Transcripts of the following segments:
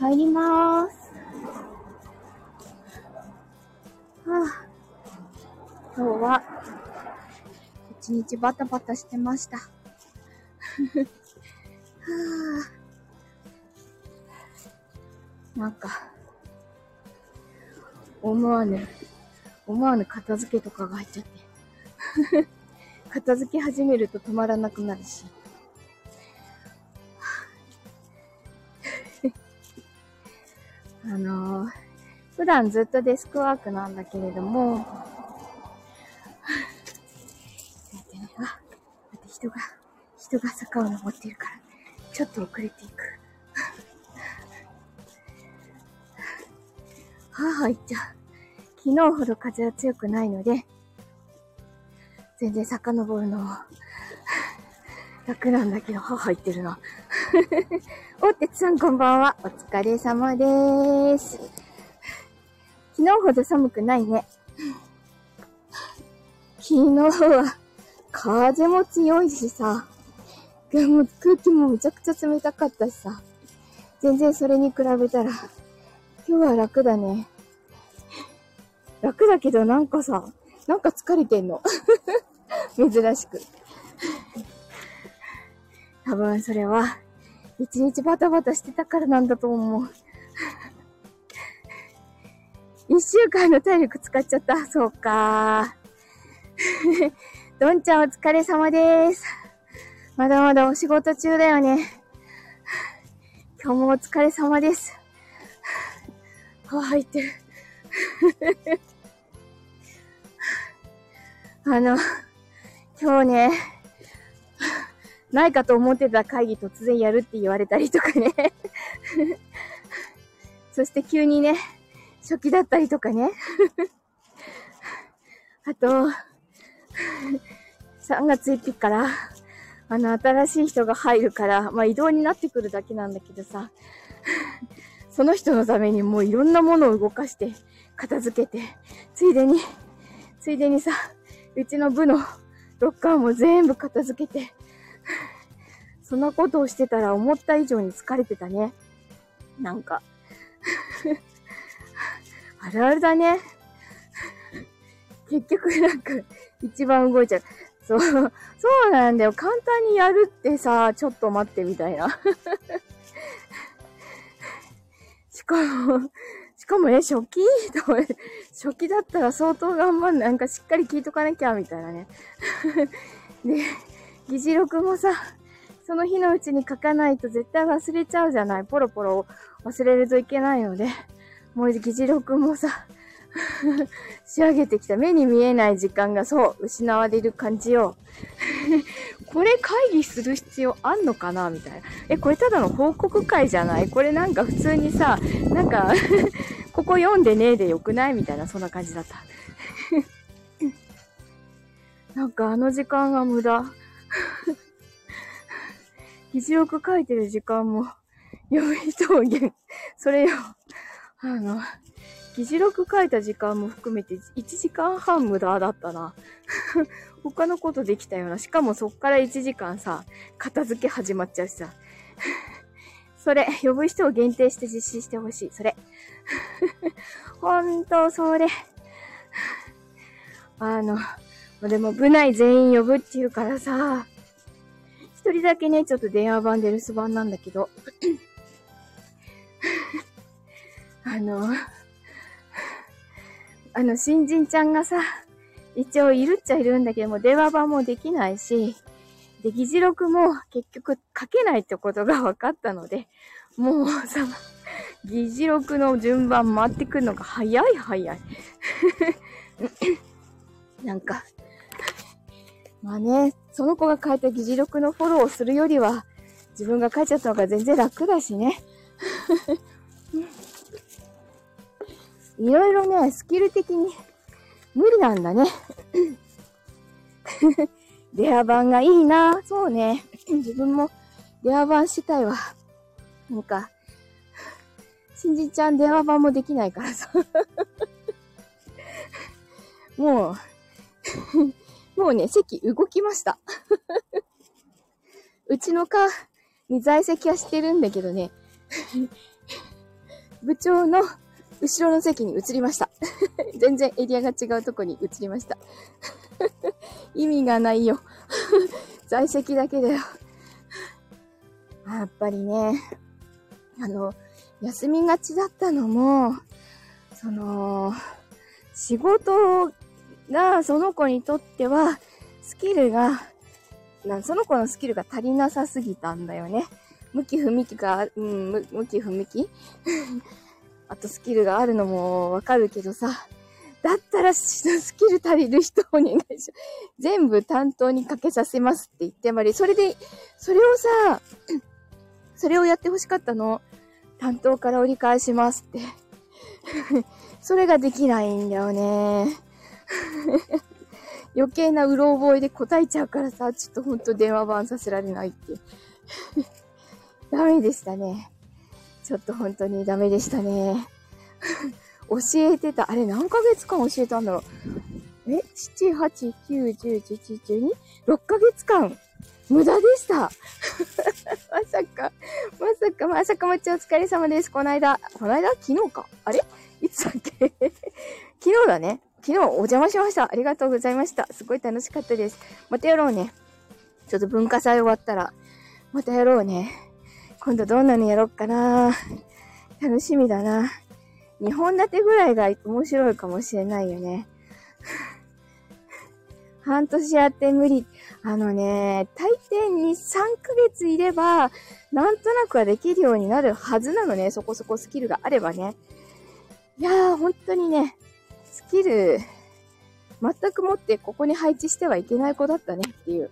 入りまーす。はあ、今日は、一日バタバタしてました。はあ、なんか、思わぬ、思わぬ片付けとかが入っちゃって。片付け始めると止まらなくなるし。あのー、普段ずっとデスクワークなんだけれども、あ、だって人が、人が坂を登ってるから、ちょっと遅れていく。はぁは言っちゃう。昨日ほど風は強くないので、全然遡るの楽なんだけど、はぁは言ってるな。おてつさんこんばんは。お疲れ様でーす。昨日ほど寒くないね。昨日は風も強いしさ、でも空気もめちゃくちゃ冷たかったしさ、全然それに比べたら、今日は楽だね。楽だけどなんかさ、なんか疲れてんの。珍しく。多分それは、一日バタバタしてたからなんだと思う。一週間の体力使っちゃった。そうか どんちゃんお疲れ様です。まだまだお仕事中だよね。今日もお疲れ様です。は入ってる。あの、今日ね、ないかと思ってた会議突然やるって言われたりとかね。そして急にね、初期だったりとかね。あと、3月1日から、あの、新しい人が入るから、まあ移動になってくるだけなんだけどさ、その人のためにもういろんなものを動かして、片付けて、ついでに、ついでにさ、うちの部のロッカーも全部片付けて、そんなことをしてたら思った以上に疲れてたね。なんか あるあるだね。結局なんか一番動いちゃう。そう、そうなんだよ。簡単にやるってさ、ちょっと待ってみたいな。しかも、しかもね、初期？初期だったら相当頑張んなんかしっかり聞いとかなきゃ、みたいなね。で、議事録もさ、その日のうちに書かないと絶対忘れちゃうじゃない。ポロポロ忘れるといけないので、もう議事録もさ、仕上げてきた。目に見えない時間がそう、失われる感じよ。これ会議する必要あんのかなみたいな。え、これただの報告会じゃない？これなんか普通にさ、なんかここ読んでねえでよくないみたいな、そんな感じだった。なんかあの時間が無駄。議事録書いてる時間も、読み表現。それよ。あの、議事録書いた時間も含めて1時間半無駄だったな。他のことできたような。しかもそっから1時間さ、片付け始まっちゃうしさ。それ、呼ぶ人を限定して実施してほしい。それ。ほんと、それ。あの、でも部内全員呼ぶって言うからさ、一人だけね、ちょっと電話番で留守番なんだけど、あの、あの、新人ちゃんがさ、一応いるっちゃいるんだけども、電話番もできないし、で、議事録も結局書けないってことが分かったので、もうさ、議事録の順番回ってくるのが早い早い。なんか、まあね、その子が書いた議事録のフォローをするよりは、自分が書いちゃったのが全然楽だしね。いろいろね、スキル的に無理なんだね。電話番がいいな。そうね。自分も電話番したいわ。なんか、新人ちゃん電話番もできないからさ。もう、もうね、席動きました。うちの課に在籍はしてるんだけどね。部長の後ろの席に移りました。全然エリアが違うとこに移りました。意味がないよ。在籍だけだよ。やっぱりね、あの、休みがちだったのも、その、仕事がその子にとっては、スキルが、なその子のスキルが足りなさすぎたんだよね。向き不向きが、うん、向き不向き？あとスキルがあるのもわかるけどさ、だったらスキル足りる人お願いします。全部担当にかけさせますって言ってまり、それで、それをさ、それをやってほしかったの。担当から折り返しますって。それができないんだよね。余計なうろ覚えで答えちゃうからさ、ちょっとほんと電話番させられないって。ダメでしたね。ちょっと本当にダメでしたね。教えてた。あれ何ヶ月間教えたんだろう。え ?7、8、9、10、11、12? 6ヶ月間無駄でしたまさか、まさか、まさかもちお疲れ様です。この間、この間？昨日か？あれ？いつだっけ？昨日だね。昨日お邪魔しました。ありがとうございました。すごい楽しかったです。またやろうね。ちょっと文化祭終わったら、またやろうね。今度どんなのやろっかな。楽しみだな。2本立てぐらいが面白いかもしれないよね。半年やって無理。あのね、大抵に3ヶ月いれば、なんとなくはできるようになるはずなのね。そこそこスキルがあればね。いやー、本当にね、スキル、全く持ってここに配置してはいけない子だったねっていう。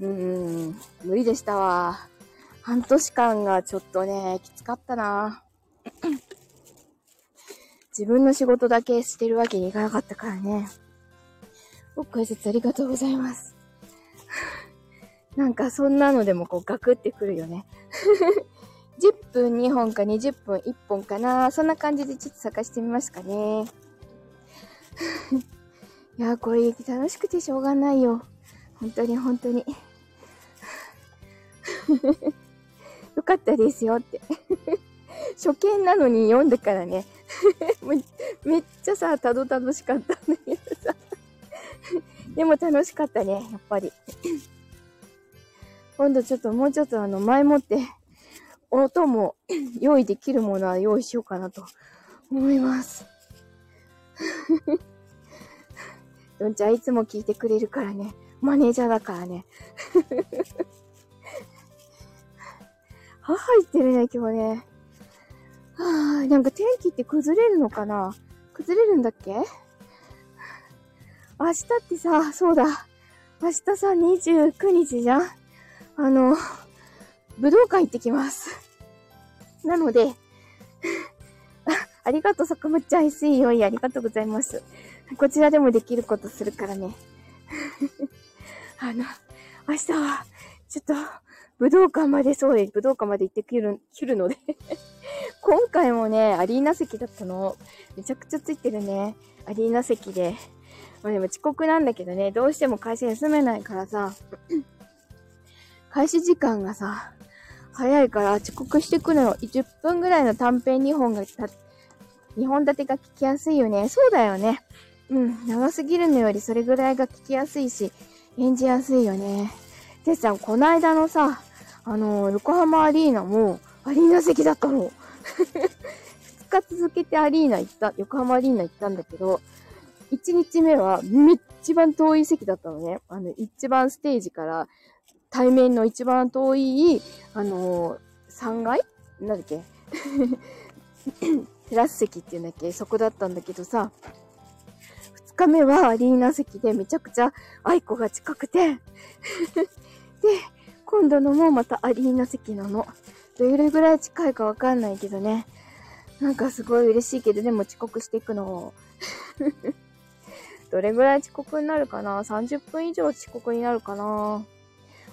うーん、無理でしたわ。半年間がちょっとね、きつかったな。自分の仕事だけしてるわけにいかなかったからね。ご解説ありがとうございます。なんかそんなのでもこうガクってくるよね。10分2本か20分1本かな。そんな感じでちょっと探してみますかね。いや、これ楽しくてしょうがないよ。本当に本当に。よかったですよって 初見なのに読んでからねめっちゃさ、たどたどしかったんだけどさでも楽しかったね、やっぱり今度ちょっともうちょっとあの、前もって音も 用意できるものは用意しようかなと思います。どんちゃんいつも聞いてくれるからね。マネージャーだからね。は入ってるね、今日ね。はあ、なんか天気って崩れるのかな？崩れるんだっけ？明日ってさ、そうだ。明日さ、29日じゃん？あの、武道館行ってきます。なので、あ、りがとう、坂本ちゃん SE よい、ありがとうございます。こちらでもできることするからね。あの、明日は、ちょっと、武道館まで、そうです。武道館まで行ってくる、来るので今回もね、アリーナ席だったの。めちゃくちゃついてるね。アリーナ席で。まあでも遅刻なんだけどね、どうしても会社休めないからさ、開始時間がさ、早いから遅刻してくるの。10分ぐらいの短編2本がた、2本立てが聞きやすいよね。そうだよね。うん。長すぎるのよりそれぐらいが聞きやすいし、演じやすいよね。でさ、この間のさ、あの、横浜アリーナも、アリーナ席だったの。2日続けてアリーナ行った、横浜アリーナ行ったんだけど、1日目は一番遠い席だったのね。あの、一番ステージから対面の一番遠い、あの、3階？なんだっけ？テラス席っていうんだっけ？そこだったんだけどさ、2日目はアリーナ席でめちゃくちゃ愛子が近くて で、今度のもまたアリーナ席なの。どれぐらい近いかわかんないけどね。なんかすごい嬉しいけど、でも遅刻していくの。どれぐらい遅刻になるかな ?30 分以上遅刻になるかな？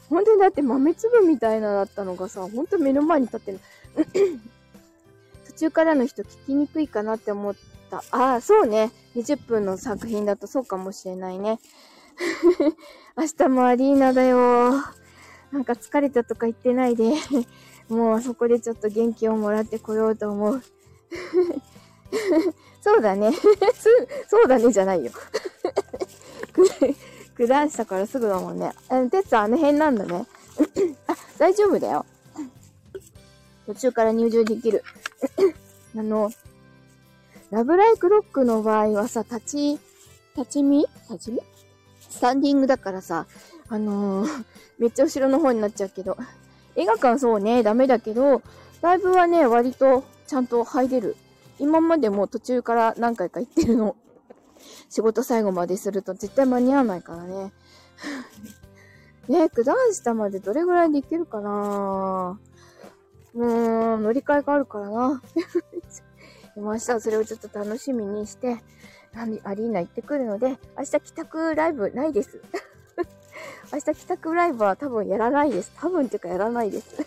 本当にだって豆粒みたいなだったのがさ、ほんと目の前に立ってる。途中からの人聞きにくいかなって思った。ああ、そうね。20分の作品だとそうかもしれないね。明日もアリーナだよ。なんか疲れたとか言ってないでもうそこでちょっと元気をもらってこようと思う。そうだね。そうだねじゃないよ。九段下からすぐだもんね。うんてつあの辺なんだね。あ、大丈夫だよ。途中から入場できる。あの、ラブライクロックの場合はさ、立ち、立ち見？立ち見？スタンディングだからさ、あのー、めっちゃ後ろの方になっちゃうけど、映画館そうね、ダメだけど、ライブはね、割とちゃんと入れる。今までも途中から何回か行ってるの。仕事最後まですると絶対間に合わないからね。ね九段下までどれぐらいで行けるかなうーん、乗り換えがあるからな。明日はそれをちょっと楽しみにして、アリーナ行ってくるので、明日帰宅ライブないです。明日帰宅ライブは多分やらないです。多分っていうかやらないです。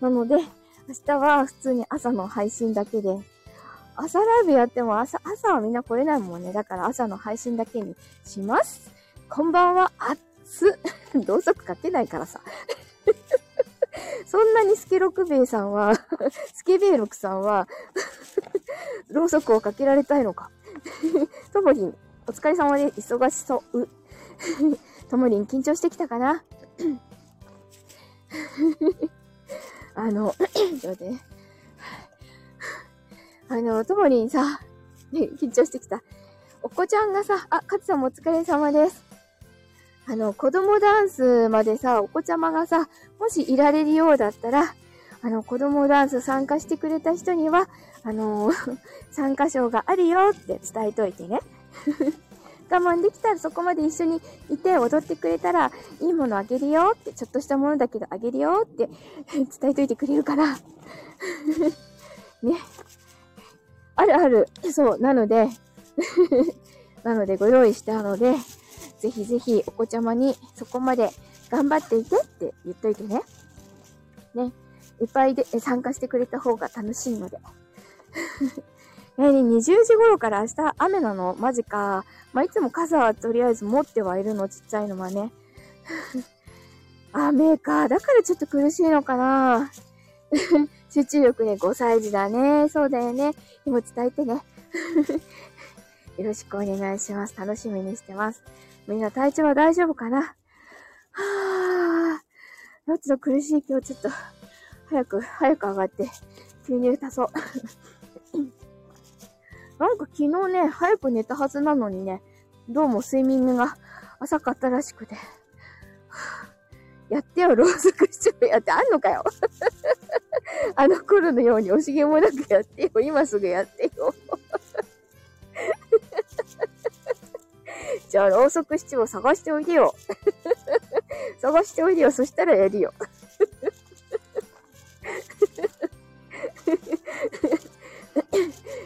なので、明日は普通に朝の配信だけで、朝ライブやっても朝、朝はみんな来れないもんね。だから朝の配信だけにします。こんばんは、あっつ。同足かけないからさ。そんなにスケロクベイさんは、スケベイロクさんは、ろうそくをかけられたいのか。ともりん、お疲れ様で忙しそう。ともりん、緊張してきたかなあの、ちょっと待って。あの、ともりんさ、ね、緊張してきた。お子ちゃんがさ、あ、かつさんもお疲れ様です。あの、子供ダンスまでさ、お子ちゃまがさ、もしいられるようだったら、あの、子供ダンス参加してくれた人には、あのー、参加賞があるよって伝えといてね。我慢できたらそこまで一緒にいて踊ってくれたら、いいものあげるよって、ちょっとしたものだけどあげるよって伝えといてくれるから。ね。あるある。そう。なので なのでご用意したので、ぜひぜひお子ちゃまにそこまで頑張っていてって言っといてね。ね。いっぱいで参加してくれた方が楽しいので。え、20時頃から明日雨なの？マジか。まあ、いつも傘はとりあえず持ってはいるの、ちっちゃいのはね。雨か。だからちょっと苦しいのかな。集中力ね、5歳児だね。そうだよね。でも伝えてね。よろしくお願いします。楽しみにしてます。みんな体調は大丈夫かな？はぁ。ちょっと苦しい今日ちょっと、早く、早く上がって、牛乳足そう。なんか昨日ね、早く寝たはずなのにね、どうも睡眠が浅かったらしくて。やってよ、ろうそく視聴やってあんのかよ。あの頃のように惜しげもなくやってよ。今すぐやってよ。じゃあ、ろうそく七を探しておいでよ。探しておいでよ。そしたらやるよ。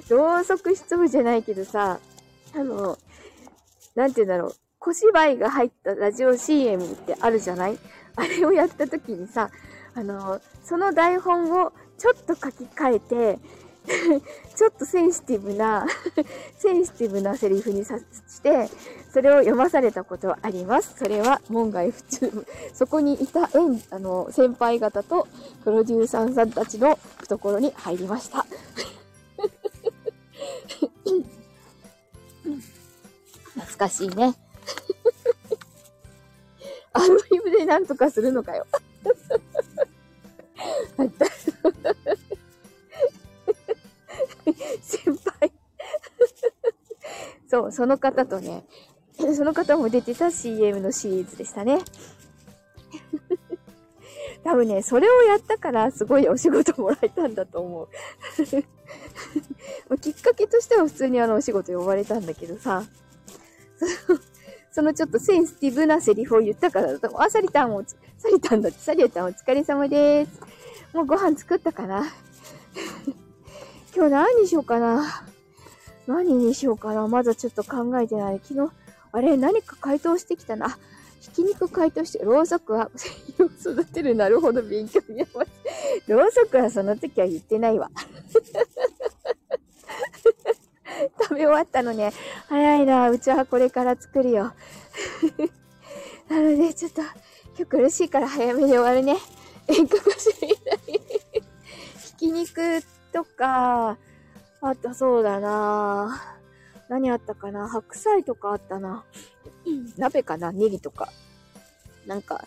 ろうそく七部じゃないけどさ、あの、なんて言うんだろう。小芝居が入ったラジオ CM ってあるじゃない？あれをやった時にさ、あの、その台本をちょっと書き換えて、ちょっとセンシティブな センシティブなセリフにさして、それを読まされたことはあります。それは門外不中。そこにいた演、あの、先輩方とプロデューサーさんたちの懐に入りました。懐かしいね。アドリブでなんとかするのかよ。そう、その方とね、その方も出てた CM のシリーズでしたね。多分ね、それをやったからすごいお仕事もらえたんだと思う。きっかけとしては普通にあのお仕事呼ばれたんだけどさ、そのちょっとセンシティブなセリフを言ったからだと思う。あ、サリタンも、サリタンだって、サリタンお疲れ様です。もうご飯作ったかな今日何にしようかな何にしようかなまだちょっと考えてない。昨日、あれ何か回答してきたな。ひき肉解凍して、ろうそくは 育てる。なるほど、勉強にます。ろうそくはその時は言ってないわ。食べ終わったのね。早いな。うちはこれから作るよ。なので、ちょっと、今日苦しいから早めに終わるね。演歌歌手みたい。ひき肉とか、あとそうだな何あったかな白菜とかあったな。鍋かなネギとか。なんか、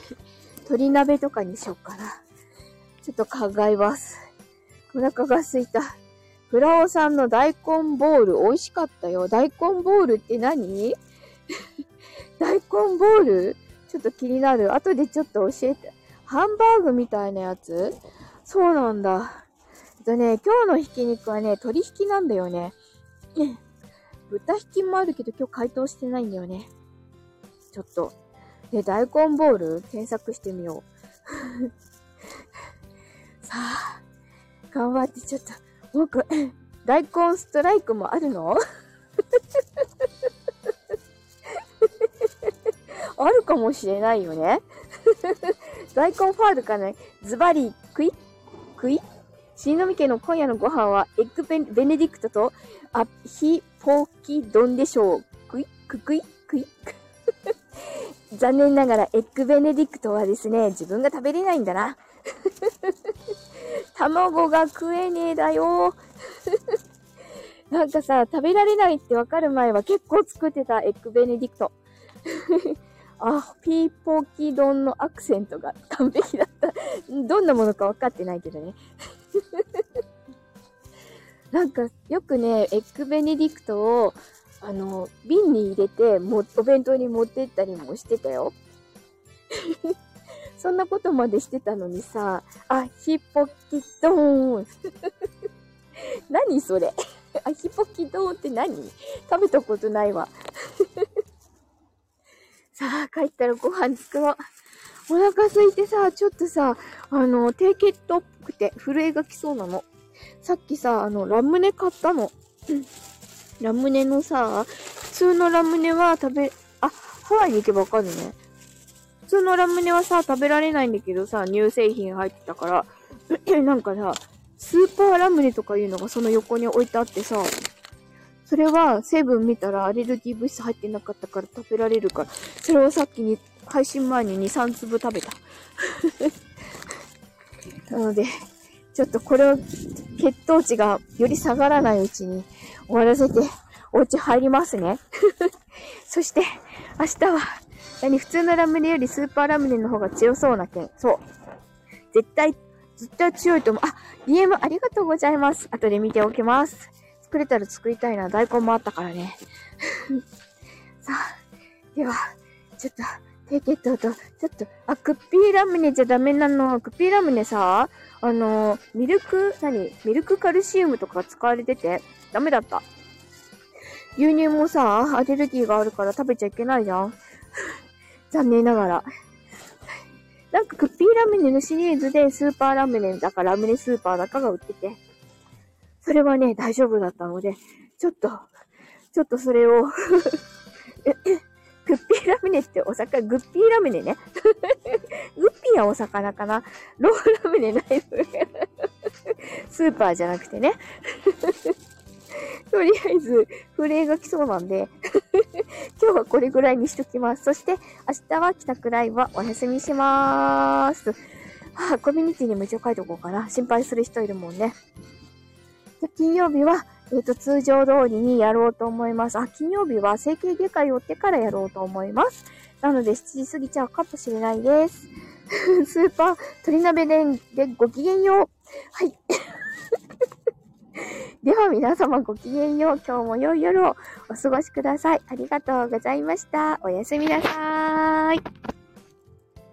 鶏鍋とかにしようかな。ちょっと考えます。お腹が空いた。フラオさんの大根ボール美味しかったよ。大根ボールって何？大根ボール？ちょっと気になる。後でちょっと教えて。ハンバーグみたいなやつ？そうなんだ。とね、今日のひき肉はね、鶏ひきなんだよね。豚ひきもあるけど今日解凍してないんだよね。ちょっと。で、大根ボール？検索してみよう。さあ、頑張ってちょっと、僕、大根ストライクもあるの？あるかもしれないよね。大根ファールかね。ズバリ、クイクイ新飲家の今夜のご飯は、エッグベネディクトと、アヒポーキ丼でしょう。クイッククイックイッ残念ながら、エッグベネディクトはですね、自分が食べれないんだな。卵が食えねえだよ。なんかさ、食べられないってわかる前は結構作ってたエッグベネディクト。あ、ピーポーキ丼のアクセントが完璧だった。どんなものか分かってないけどね。なんか、よくね、エッグベネディクトを、あの、瓶に入れて、も、お弁当に持ってったりもしてたよ。そんなことまでしてたのにさ、あ、ヒポキドーン。何それあ、ヒポキドーンって何？食べたことないわ。さあ、帰ったらご飯作ろう。お腹空いてさ、ちょっとさ、あの、低血糖っぽくて震えが来そうなの。さっきさ、あの、ラムネ買ったの。ラムネのさ、普通のラムネは食べ、あ、ハワイに行けばわかるね。普通のラムネはさ、食べられないんだけどさ、乳製品入ってたから、なんかさ、スーパーラムネとかいうのがその横に置いてあってさ、それは成分見たらアレルギー物質入ってなかったから食べられるから、それをさっきに、配信前に2、3粒食べた。なので、ちょっとこれを、血糖値がより下がらないうちに終わらせて、お家入りますね。そして、明日は、何、普通のラムネよりスーパーラムネの方が強そうな件。そう。絶対、絶対強いと思う。あ、DM ありがとうございます。後で見ておきます。作れたら作りたいな。大根もあったからね。さあ、では、ちょっと、低血糖と、ちょっと、あ、クッピーラムネじゃダメなの。クッピーラムネさ、あの、ミルク、何？ミルクカルシウムとか使われてて、ダメだった。牛乳もさ、アレルギーがあるから食べちゃいけないじゃん。残念ながら。なんかクッピーラムネのシリーズでスーパーラムネだかラムネスーパーだかが売ってて、それはね、大丈夫だったので、ちょっと、ちょっとそれを グッピーラムネってお魚、グッピーラムネね。グッピーはお魚かな。ローラムネないスーパーじゃなくてね。とりあえず、震えが来そうなんで 今日はこれぐらいにしときます。そして、明日は帰宅ライブはお休みしまーす。はあ、コミュニティにも一応書いとこうかな。心配する人いるもんね。金曜日は、えっ、ー、と、通常通りにやろうと思います。あ、金曜日は整形外科寄ってからやろうと思います。なので、7時過ぎちゃうかもしれないです。スーパー鶏鍋ででごきげんよう。はい。では皆様ごきげんよう。今日も良い夜をお過ごしください。ありがとうございました。おやすみなさーい。